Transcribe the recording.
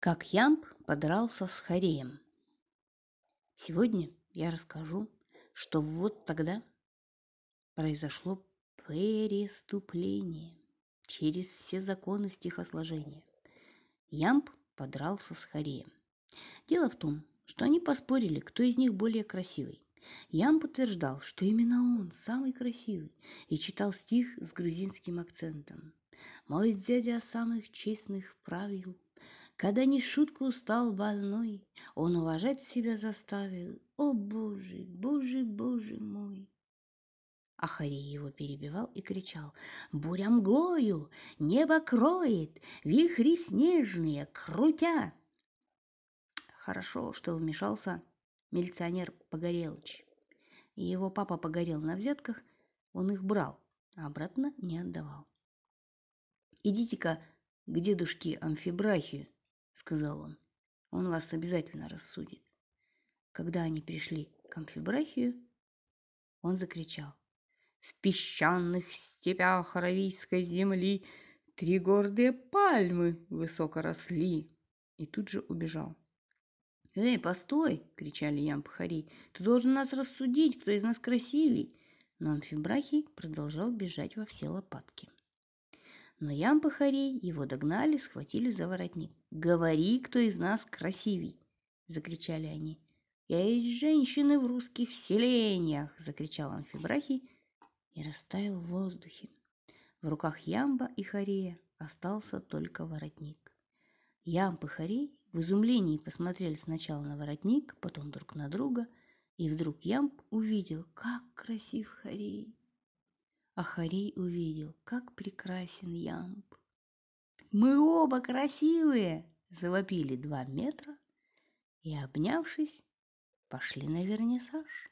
Как Ямб подрался с Хареем. Сегодня я расскажу, что вот тогда произошло преступление через все законы стихосложения. Ямб подрался с Хареем. Дело в том, что они поспорили, кто из них более красивый. Ям подтверждал, что именно он самый красивый, и читал стих с грузинским акцентом. «Мой дядя самых честных правил, когда не шутку стал больной, он уважать себя заставил. О, Боже, Боже, Боже мой!» Ахарий его перебивал и кричал. «Буря мглою, небо кроет, вихри снежные, крутя!» Хорошо, что вмешался милиционер Погорелыч. Его папа погорел на взятках, он их брал, а обратно не отдавал. «Идите-ка к дедушке Амфибрахию», — сказал он. «Он вас обязательно рассудит». Когда они пришли к Амфибрахию, он закричал. «В песчаных степях аравийской земли три гордые пальмы высоко росли!» И тут же убежал. «Эй, постой!» – кричали Ямпхари. «Ты должен нас рассудить, кто из нас красивей!» Но Амфибрахий продолжал бежать во все лопатки. Но Ямпахарей его догнали, схватили за воротник. «Говори, кто из нас красивей!» – закричали они. «Я есть женщины в русских селениях!» – закричал Амфибрахий и растаял в воздухе. В руках Ямба и Харея остался только воротник. Ямб и Харей в изумлении посмотрели сначала на воротник, потом друг на друга, и вдруг Ямб увидел, как красив Харей. А Харей увидел, как прекрасен Ямб. «Мы оба красивые!» – завопили два метра и, обнявшись, пошли на вернисаж.